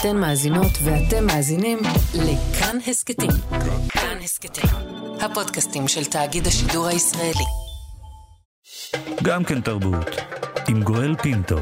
אתן מאזינות ואתם מאזינים לכאן הסכתים. כאן הסכתים, הפודקאסטים של תאגיד השידור הישראלי. גם כן תרבות, עם גואל פינטו.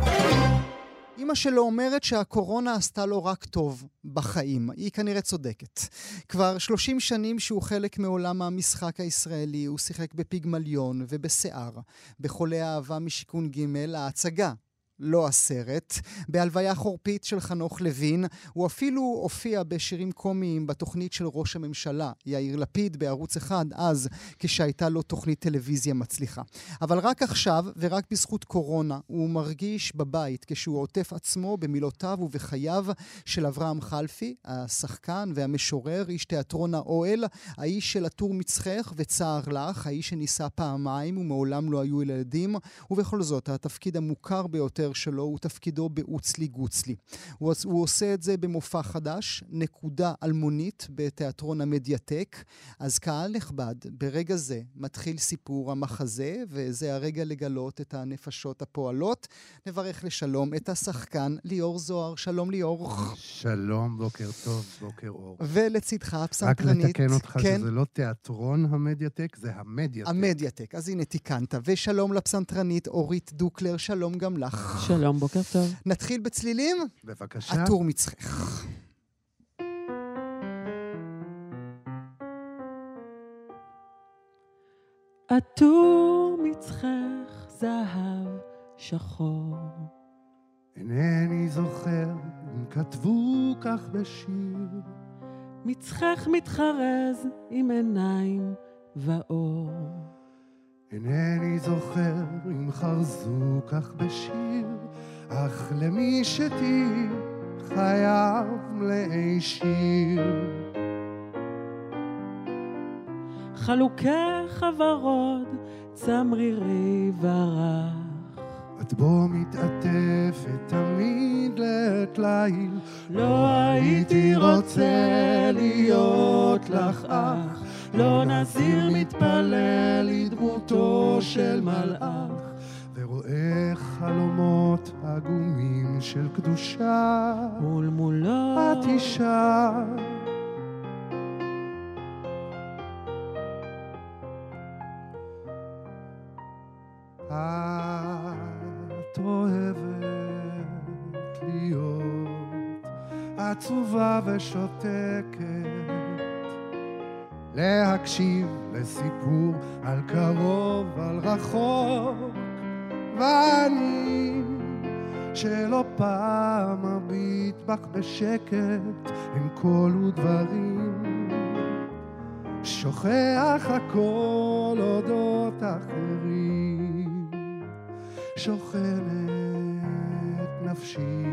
אמא שלו אומרת שהקורונה עשתה לו רק טוב בחיים. היא כנראה צודקת. כבר 30 שנים שהוא חלק מעולם המשחק הישראלי, הוא שיחק בפיגמליון ובשיער, בחולי אהבה משיכון ג', ההצגה לא הסרט. בהלוויה חורפית של חנוך לוין, הוא אפילו הופיע בשירים קומיים בתוכנית של ראש הממשלה, יאיר לפיד, בערוץ אחד, אז כשהייתה לו תוכנית טלוויזיה מצליחה. אבל רק עכשיו, ורק בזכות קורונה, הוא מרגיש בבית כשהוא עוטף עצמו במילותיו ובחייו של אברהם חלפי, השחקן והמשורר, איש תיאטרון האוהל, האיש של עטור מצחך וצער לך, האיש שנישא פעמיים ומעולם לא היו ילדים, ובכל זאת, התפקיד המוכר ביותר ביותר שלו הוא תפקידו באוצלי גוצלי. הוא, הוא עושה את זה במופע חדש, נקודה אלמונית בתיאטרון המדיאטק. אז קהל נכבד, ברגע זה מתחיל סיפור המחזה, וזה הרגע לגלות את הנפשות הפועלות. נברך לשלום את השחקן ליאור זוהר. שלום ליאור. שלום, בוקר טוב, בוקר אור. ולצידך הפסנתרנית. רק לתקן אותך כן? שזה לא תיאטרון המדיאטק, זה המדיאטק. המדיאטק, אז הנה תיקנת. ושלום לפסנתרנית אורית דוקלר, שלום גם לך. שלום, בוקר טוב. נתחיל בצלילים? בבקשה. עטור מצחך. עטור מצחך זהב שחור. אינני זוכר אם כתבו כך בשיר. מצחך מתחרז עם עיניים ואור. אינני זוכר אם חרזו כך בשיר, אך למי שתהי חייו מלאי שיר. חלוקי חברוד, צמרירי ורח. את בו מתעטפת תמיד לעת ליל, לא הייתי רוצה להיות לך אח, לא נזיר מתפלל לדמותו של מלאך. ורואה חלומות עגומים של קדושה, מול מולו את אישה. את אוהבת להיות עצובה ושותקת, להקשיב לסיפור על קרוב, על רחוק, ואני שלא פעם אביט בך בשקט, עם קול ודברים, שוכח הכל אודות אחרים, שוכנת נפשי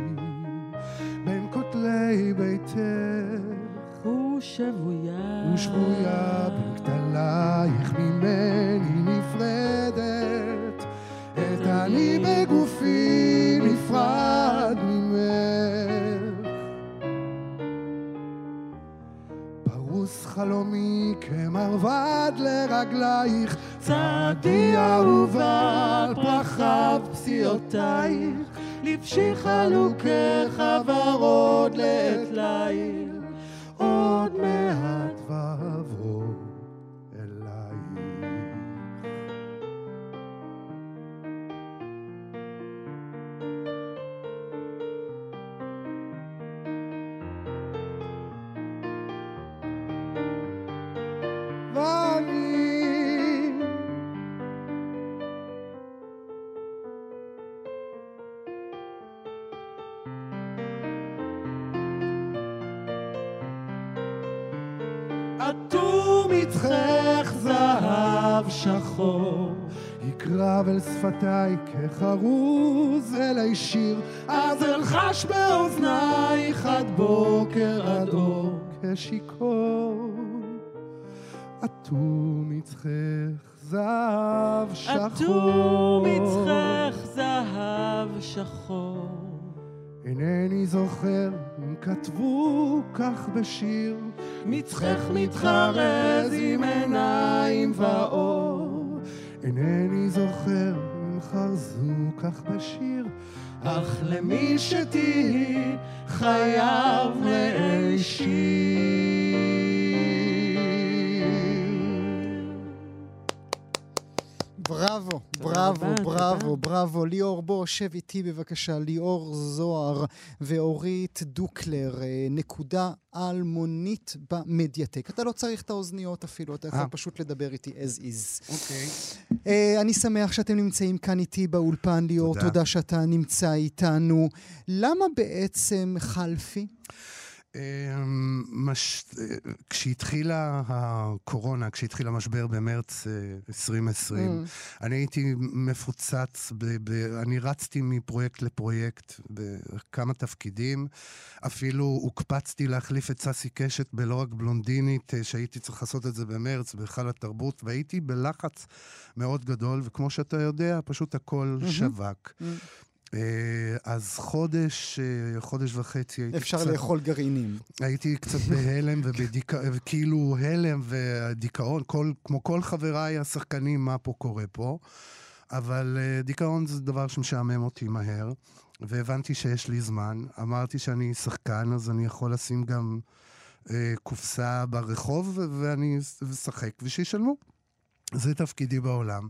בין כותלי ביתך. ושבויה ושבויה בין ממני נפרדת, את אני בגופי נפרד ממך. פרוס חלומי כמרבד לרגלייך, צעדי אהובה על פרחיו פסיעותייך, לבשי חלוקך ורוד לעת ליל, עוד מעט עטור מצחך זהב שחור. יקרב אל שפתיי כחרוז אלי שיר, אז אלחש באוזנייך עד בוקר עד אור. כשיכור. עטור מצחך זהב שחור. עטור מצחך זהב שחור. אינני זוכר כתבו כך בשיר, מצחך מתחרז עם עיניים ואור. אינני זוכר אם חרזו כך בשיר, אך למי שתהי חייו להישיר. בראבו, בראבו, רבה, בראבו. בראבו. ליאור, בוא, שב איתי בבקשה. ליאור זוהר ואורית דוקלר, אה, נקודה אלמונית במדיאטק. אתה לא צריך את האוזניות אפילו, אתה יכול אה. פשוט לדבר איתי as is. אוקיי. אה, אני שמח שאתם נמצאים כאן איתי באולפן, ליאור. תודה. תודה שאתה נמצא איתנו. למה בעצם חלפי? אמ, מש... כשהתחילה הקורונה, כשהתחיל המשבר במרץ אה, 2020, אני הייתי מפוצץ, ב... ב... אני רצתי מפרויקט לפרויקט בכמה תפקידים. אפילו הוקפצתי להחליף את ססי קשת בלא רק בלונדינית, אה, שהייתי צריך לעשות את זה במרץ, בהיכל התרבות, והייתי בלחץ מאוד גדול, וכמו שאתה יודע, פשוט הכל שווק. אה, אז חודש, אה, חודש וחצי הייתי אפשר קצת... לאכול גרעינים. הייתי קצת בהלם ובדיכאון, כאילו הלם ודיכאון, כל, כמו כל חבריי השחקנים, מה פה קורה פה. אבל uh, דיכאון זה דבר שמשעמם אותי מהר, והבנתי שיש לי זמן. אמרתי שאני שחקן, אז אני יכול לשים גם uh, קופסה ברחוב, ואני אשחק, ושישלמו. זה תפקידי בעולם.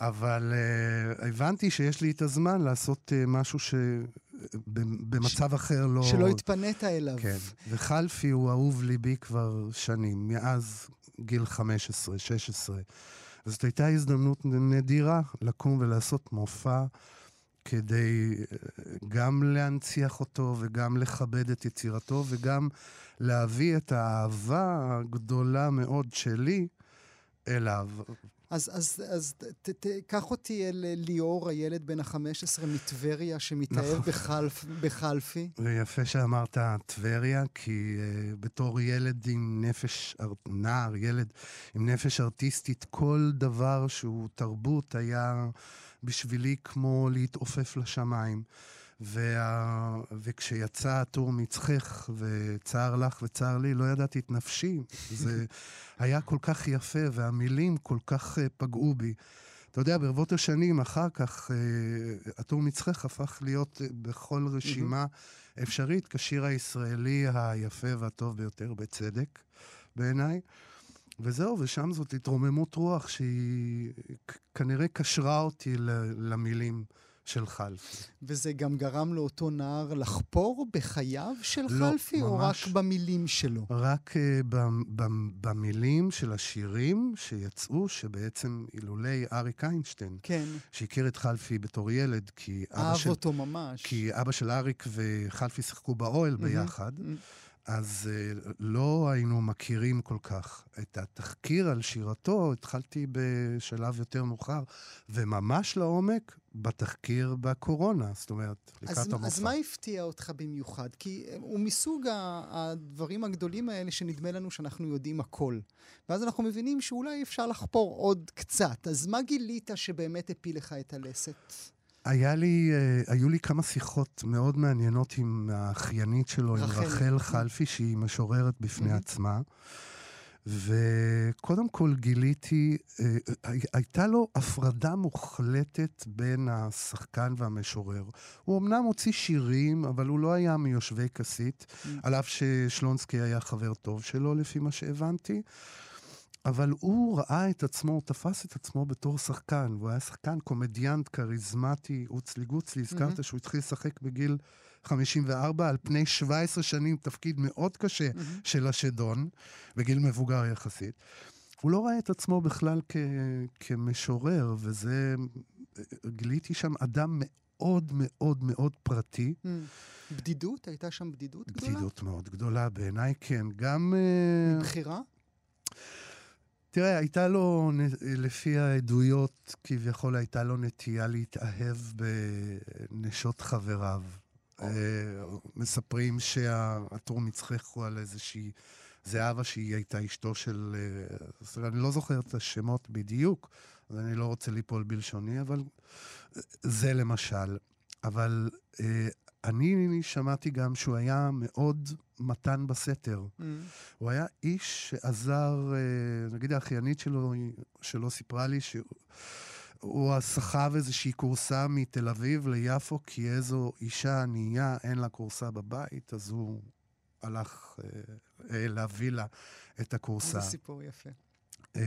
אבל uh, הבנתי שיש לי את הזמן לעשות uh, משהו שבמצב אחר לא... שלא התפנית אליו. כן, וחלפי הוא אהוב ליבי כבר שנים, מאז גיל 15, 16. אז זאת הייתה הזדמנות נדירה לקום ולעשות מופע כדי אה, גם להנציח אותו וגם לכבד את יצירתו וגם להביא את האהבה הגדולה מאוד שלי אליו. אז, אז, אז ת, ת, קח אותי אל ליאור, הילד בן ה-15 מטבריה, שמתאהב נכון. בחלפ, בחלפי. ויפה שאמרת טבריה, כי uh, בתור ילד עם נפש, נער, ילד עם נפש ארטיסטית, כל דבר שהוא תרבות היה בשבילי כמו להתעופף לשמיים. וה... וכשיצא הטור מצחך, וצער לך וצער לי, לא ידעתי את נפשי. זה היה כל כך יפה, והמילים כל כך uh, פגעו בי. אתה יודע, ברבות השנים אחר כך, uh, הטור מצחך הפך להיות uh, בכל רשימה אפשרית כשיר הישראלי היפה והטוב ביותר, בצדק, בעיניי. וזהו, ושם זאת התרוממות רוח שהיא כנראה קשרה אותי למילים של חלפי. וזה גם גרם לאותו נער לחפור בחייו של לא, חלפי, או רק ממש. במילים שלו? רק uh, ב- ב- במילים של השירים שיצאו, שבעצם אילולי אריק איינשטיין, כן, שהכיר את חלפי בתור ילד, כי אבא אהב של... אותו ממש. כי אבא של אריק וחלפי שיחקו באוהל ביחד, אז uh, לא היינו מכירים כל כך. את התחקיר על שירתו התחלתי בשלב יותר מאוחר, וממש לעומק בתחקיר בקורונה, זאת אומרת, לקראת אז, המופע. אז מה הפתיע אותך במיוחד? כי אה, הוא מסוג הדברים הגדולים האלה שנדמה לנו שאנחנו יודעים הכל. ואז אנחנו מבינים שאולי אפשר לחפור עוד קצת. אז מה גילית שבאמת הפיל לך את הלסת? היה לי, uh, היו לי כמה שיחות מאוד מעניינות עם האחיינית שלו, רחל. עם רחל חלפי, שהיא משוררת בפני Mhm. עצמה. וקודם כל גיליתי, אה, הי- הייתה לו הפרדה מוחלטת בין השחקן והמשורר. הוא אמנם הוציא שירים, אבל הוא לא היה מיושבי כסית, על אף ששלונסקי היה חבר טוב שלו, לפי מה שהבנתי. אבל הוא ראה את עצמו, הוא תפס את עצמו בתור שחקן, והוא היה שחקן קומדיאנט כריזמטי, אוצלי גוצלי, הזכרת שהוא התחיל לשחק בגיל 54, על פני 17 שנים, תפקיד מאוד קשה של השדון, בגיל מבוגר יחסית. הוא לא ראה את עצמו בכלל כ- כמשורר, וזה, גיליתי שם אדם מאוד מאוד מאוד פרטי, בדידות? הייתה שם בדידות גדולה? בדידות מאוד גדולה, בעיניי כן. גם... אה, בחירה? תראה, הייתה לו, לפי העדויות, כביכול הייתה לו נטייה להתאהב בנשות חבריו. מספרים שהטור מצחך הוא על איזושהי זהבה שהיא הייתה אשתו של... אני לא זוכר את השמות בדיוק, אז אני לא רוצה ליפול בלשוני, אבל זה למשל. אבל אה, אני שמעתי גם שהוא היה מאוד מתן בסתר. הוא היה איש שעזר, אה, נגיד האחיינית שלו, שלו סיפרה לי שהוא הוא סחב איזושהי כורסה מתל אביב ליפו, כי איזו אישה ענייה, אין לה כורסה בבית, אז הוא הלך אה, אה, להביא לה את הכורסה. זה סיפור יפה. אה,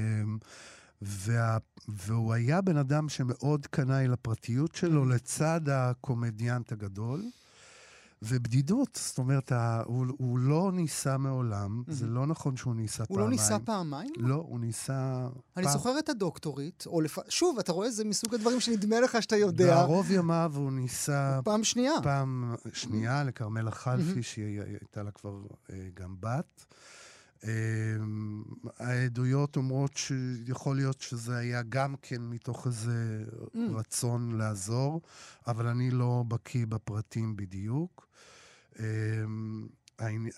וה, והוא היה בן אדם שמאוד קנאי לפרטיות שלו, לצד הקומדיאנט הגדול. ובדידות, זאת אומרת, הוא, הוא לא ניסה מעולם, mm-hmm. זה לא נכון שהוא ניסה הוא פעמיים. הוא לא ניסה פעמיים? לא, הוא ניסה... אני פעם... זוכר את הדוקטורית, או לפ... שוב, אתה רואה, זה מסוג הדברים שנדמה לך שאתה יודע. בערוב ימיו הוא ניסה... פעם שנייה. פעם שנייה לכרמלה חלפי, mm-hmm. שהיא הייתה לה כבר אה, גם בת. אמ, העדויות אומרות שיכול להיות שזה היה גם כן מתוך איזה mm. רצון לעזור, אבל אני לא בקיא בפרטים בדיוק. אמ, אני,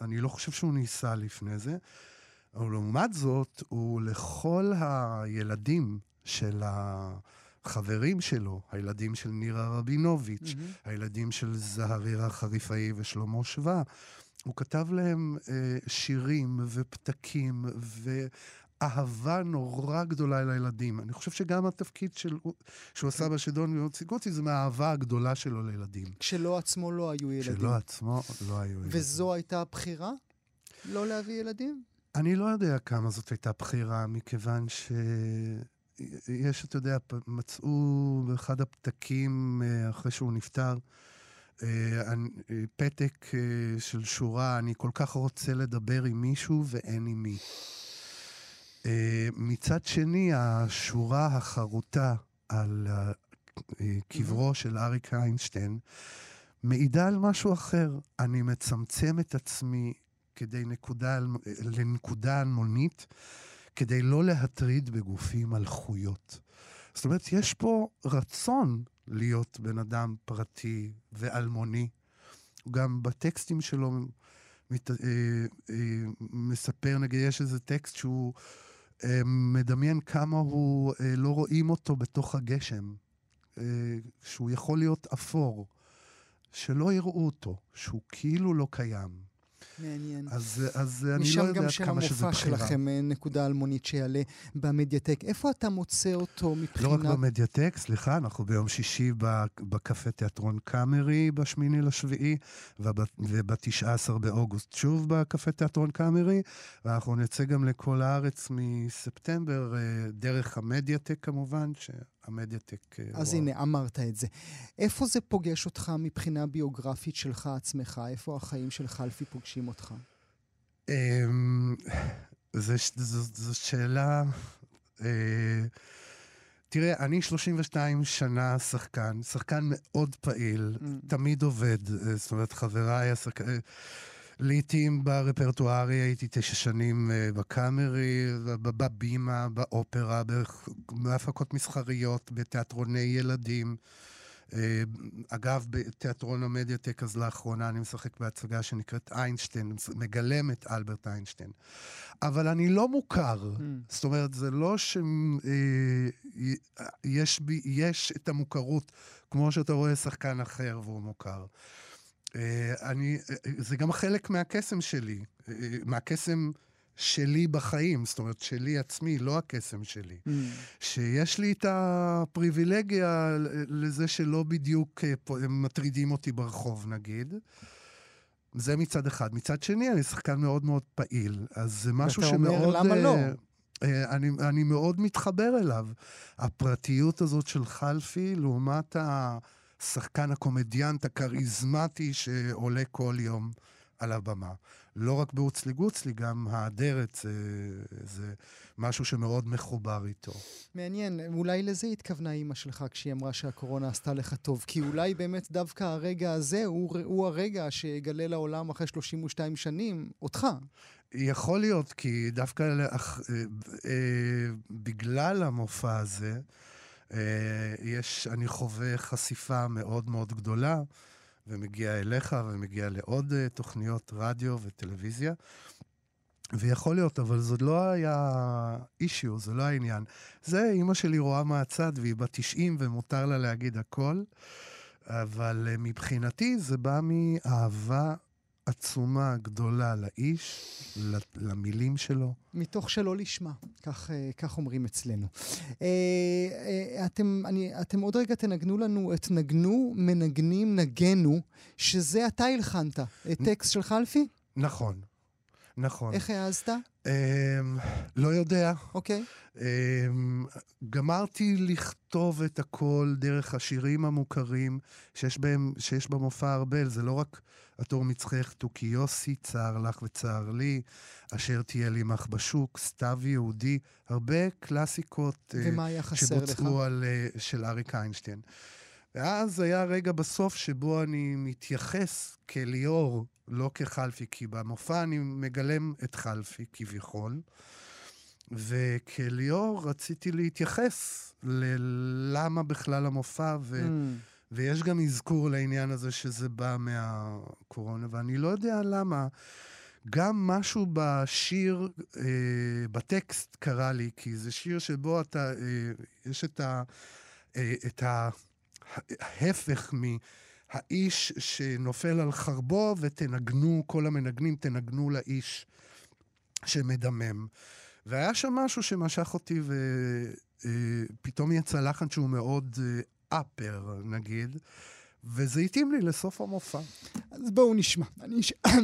אני לא חושב שהוא ניסה לפני זה, לעומת זאת, הוא לכל הילדים של החברים שלו, הילדים של נירה רבינוביץ', mm-hmm. הילדים של זהרירה חריפאי ושלמה שווה, הוא כתב להם אה, שירים ופתקים ואהבה נורא גדולה לילדים. אני חושב שגם התפקיד של, שהוא עשה בשדון ויוציקוצי זה מהאהבה הגדולה שלו לילדים. כשלו עצמו לא היו ילדים. כשלו עצמו לא היו ילדים. וזו הייתה הבחירה? לא להביא ילדים? אני לא יודע כמה זאת הייתה בחירה, מכיוון ש... יש, אתה יודע, מצאו באחד הפתקים אה, אחרי שהוא נפטר, אה, אה, פתק של שורה, אני כל כך רוצה לדבר עם מישהו ואין עם מי. מצד שני, השורה החרוטה על קברו של אריק איינשטיין מעידה על משהו אחר. אני מצמצם את עצמי כדי נקודה, לנקודה אלמונית, כדי לא להטריד בגופי מלכויות. זאת אומרת, יש פה רצון להיות בן אדם פרטי ואלמוני. גם בטקסטים שלו מת, אה, אה, מספר, נגיד, יש איזה טקסט שהוא מדמיין כמה הוא, אה, לא רואים אותו בתוך הגשם, אה, שהוא יכול להיות אפור, שלא יראו אותו, שהוא כאילו לא קיים. מעניין. אז, אז אני לא יודע כמה שזה בחירה. משם גם שם המופע שלכם, אה, נקודה אלמונית שיעלה במדיאטק. איפה אתה מוצא אותו מבחינת... לא רק במדיאטק, סליחה, אנחנו ביום שישי בקפה תיאטרון קאמרי בשמיני לשביעי, וב-19 באוגוסט שוב בקפה תיאטרון קאמרי, ואנחנו נצא גם לכל הארץ מספטמבר, אה, דרך המדיאטק כמובן, המדיאטק... אה, אז הנה, אמרת את זה. איפה זה פוגש אותך מבחינה ביוגרפית שלך עצמך? איפה החיים של חלפי פוגשים אותך? אמ, זו שאלה... אה, תראה, אני 32 שנה שחקן, שחקן מאוד פעיל, mm. תמיד עובד. אה, זאת אומרת, חבריי השחקנים... לעיתים ברפרטוארי הייתי תשע שנים אה, בקאמרי, בבימה, באופרה, בהפקות מסחריות, בתיאטרוני ילדים. אה, אגב, בתיאטרון המדיאטק, אז לאחרונה אני משחק בהצגה שנקראת איינשטיין, מגלם את אלברט איינשטיין. אבל אני לא מוכר. Mm. זאת אומרת, זה לא שיש אה, בי, יש את המוכרות, כמו שאתה רואה שחקן אחר והוא מוכר. אה, אני, אה, זה גם חלק מהקסם שלי, אה, מהקסם שלי בחיים, זאת אומרת, שלי עצמי, לא הקסם שלי. Mm. שיש לי את הפריבילגיה לזה שלא בדיוק מטרידים אותי ברחוב, נגיד. זה מצד אחד. מצד שני, אני שחקן מאוד מאוד פעיל, אז זה משהו שמאוד... ואתה אומר, למה לא? אני, אני מאוד מתחבר אליו. הפרטיות הזאת של חלפי, לעומת ה... השחקן הקומדיאנט הכריזמטי שעולה כל יום על הבמה. לא רק באוצלי גוצלי, גם האדרת זה, זה משהו שמאוד מחובר איתו. מעניין, אולי לזה התכוונה אימא שלך כשהיא אמרה שהקורונה עשתה לך טוב, כי אולי באמת דווקא הרגע הזה הוא, הוא הרגע שיגלה לעולם אחרי 32 שנים אותך. יכול להיות, כי דווקא לאח, אה, אה, בגלל המופע הזה, אה, יש, אני חווה חשיפה מאוד מאוד גדולה, ומגיע אליך ומגיע לעוד אה, תוכניות רדיו וטלוויזיה. ויכול להיות, אבל זה לא היה אישיו, זה לא העניין. זה, אימא שלי רואה מהצד, והיא בת 90 ומותר לה להגיד הכל, אבל אה, מבחינתי זה בא מאהבה עצומה גדולה לאיש, למילים שלו. מתוך שלא לשמה, כך, אה, כך אומרים אצלנו. אה, אה, אתם, אני, אתם עוד רגע תנגנו לנו את נגנו, מנגנים, נגנו, שזה אתה הלחנת, טקסט של חלפי? נכון, נכון. איך העזת? לא יודע. אוקיי. Okay. Um, גמרתי לכתוב את הכל דרך השירים המוכרים שיש, בהם, שיש במופע ארבל. זה לא רק עטור מצחך, תוכי יוסי, צער לך וצער לי, אשר תהיה לי מח בשוק, סתיו יהודי, הרבה קלאסיקות uh, לך? שבוצעו על, uh, של אריק איינשטיין. ואז היה רגע בסוף שבו אני מתייחס כליאור, לא כחלפי, כי במופע אני מגלם את חלפי כביכול, וכליאור רציתי להתייחס ללמה בכלל המופע, ו... Mm. ויש גם אזכור לעניין הזה שזה בא מהקורונה, ואני לא יודע למה. גם משהו בשיר, אה, בטקסט קרה לי, כי זה שיר שבו אתה, אה, יש את ה... אה, את ההפך מהאיש שנופל על חרבו, ותנגנו, כל המנגנים, תנגנו לאיש שמדמם. והיה שם משהו שמשך אותי, ופתאום אה, יצא לחן שהוא מאוד אפר, אה, נגיד, וזה התאים לי לסוף המופע. אז בואו נשמע. אני...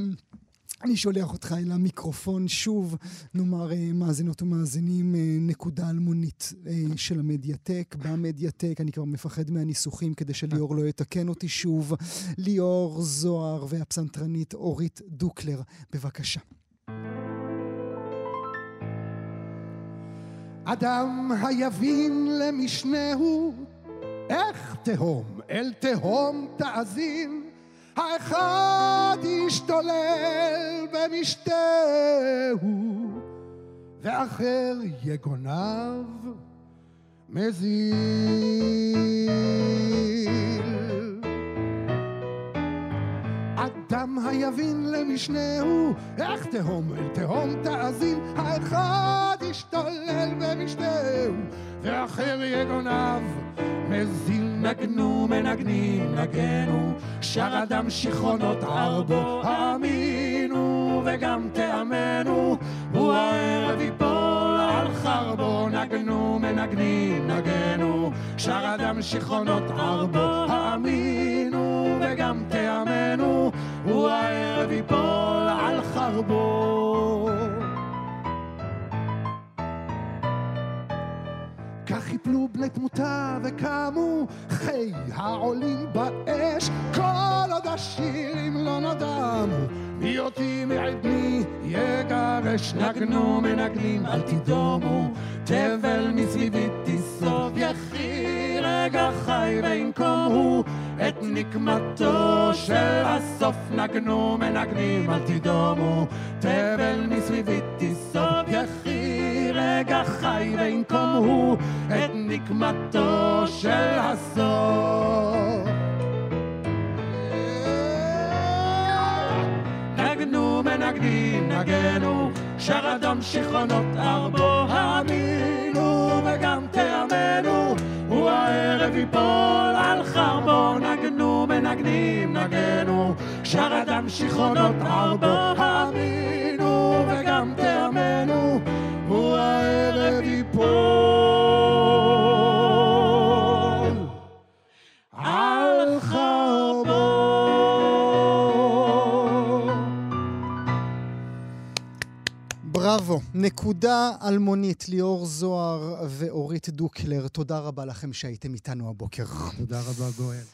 אני שולח אותך אל המיקרופון שוב, נאמר אה, מאזינות ומאזינים, נקודה אלמונית של המדיאטק. במדיאטק, אני כבר מפחד מהניסוחים כדי שליאור לא יתקן אותי שוב. ליאור זוהר והפסנתרנית אורית דוקלר, בבקשה. אדם היבין למשנהו, איך תהום אל תהום תאזין. האחד ישתולל במשתהו, ואחר יגוניו מזיל. אדם היבין למשנהו, איך תהום אל תהום תאזין, האחד ישתולל במשתהו, ואחר יגוניו מזיל נגנו מנגנים נגנו שר אדם שיכרונות ארבו האמינו וגם תאמנו. הוא הערב יפול על חרבו נגנו מנגנים נגנו שר אדם שיכרונות ארבו האמינו וגם תאמנו. הוא הערב יפול על חרבו חיפלו בני תמותה וקמו חי העולים באש. כל עוד השירים לא נדמו מי אותי מעדני יגרש. נגנו מנגנים אל תדומו. תבל מסביבי תיסוב יחי רגע חי וינקומו. את נקמתו של הסוף נגנו מנגנים אל תדומו. תבל מסביבי תיסוב יחי וינקום הוא את נקמתו של הסוף. נגנו מנגנים נגנו, שר אדום שיכרונות ארבו האמינו וגם תאמנו, הוא הערב יפול על חרבו נגנו מנגנים נגנו, שר אדם שיכרונות ארבו האמינו ייפול על חרבו. בראבו. נקודה אלמונית, ליאור זוהר ואורית דוקלר, תודה רבה לכם שהייתם איתנו הבוקר. תודה רבה, גואל.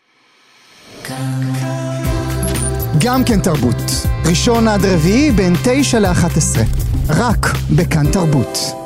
גם כן תרבות. ראשון עד רביעי בין תשע לאחת עשרה. רק בכאן תרבות.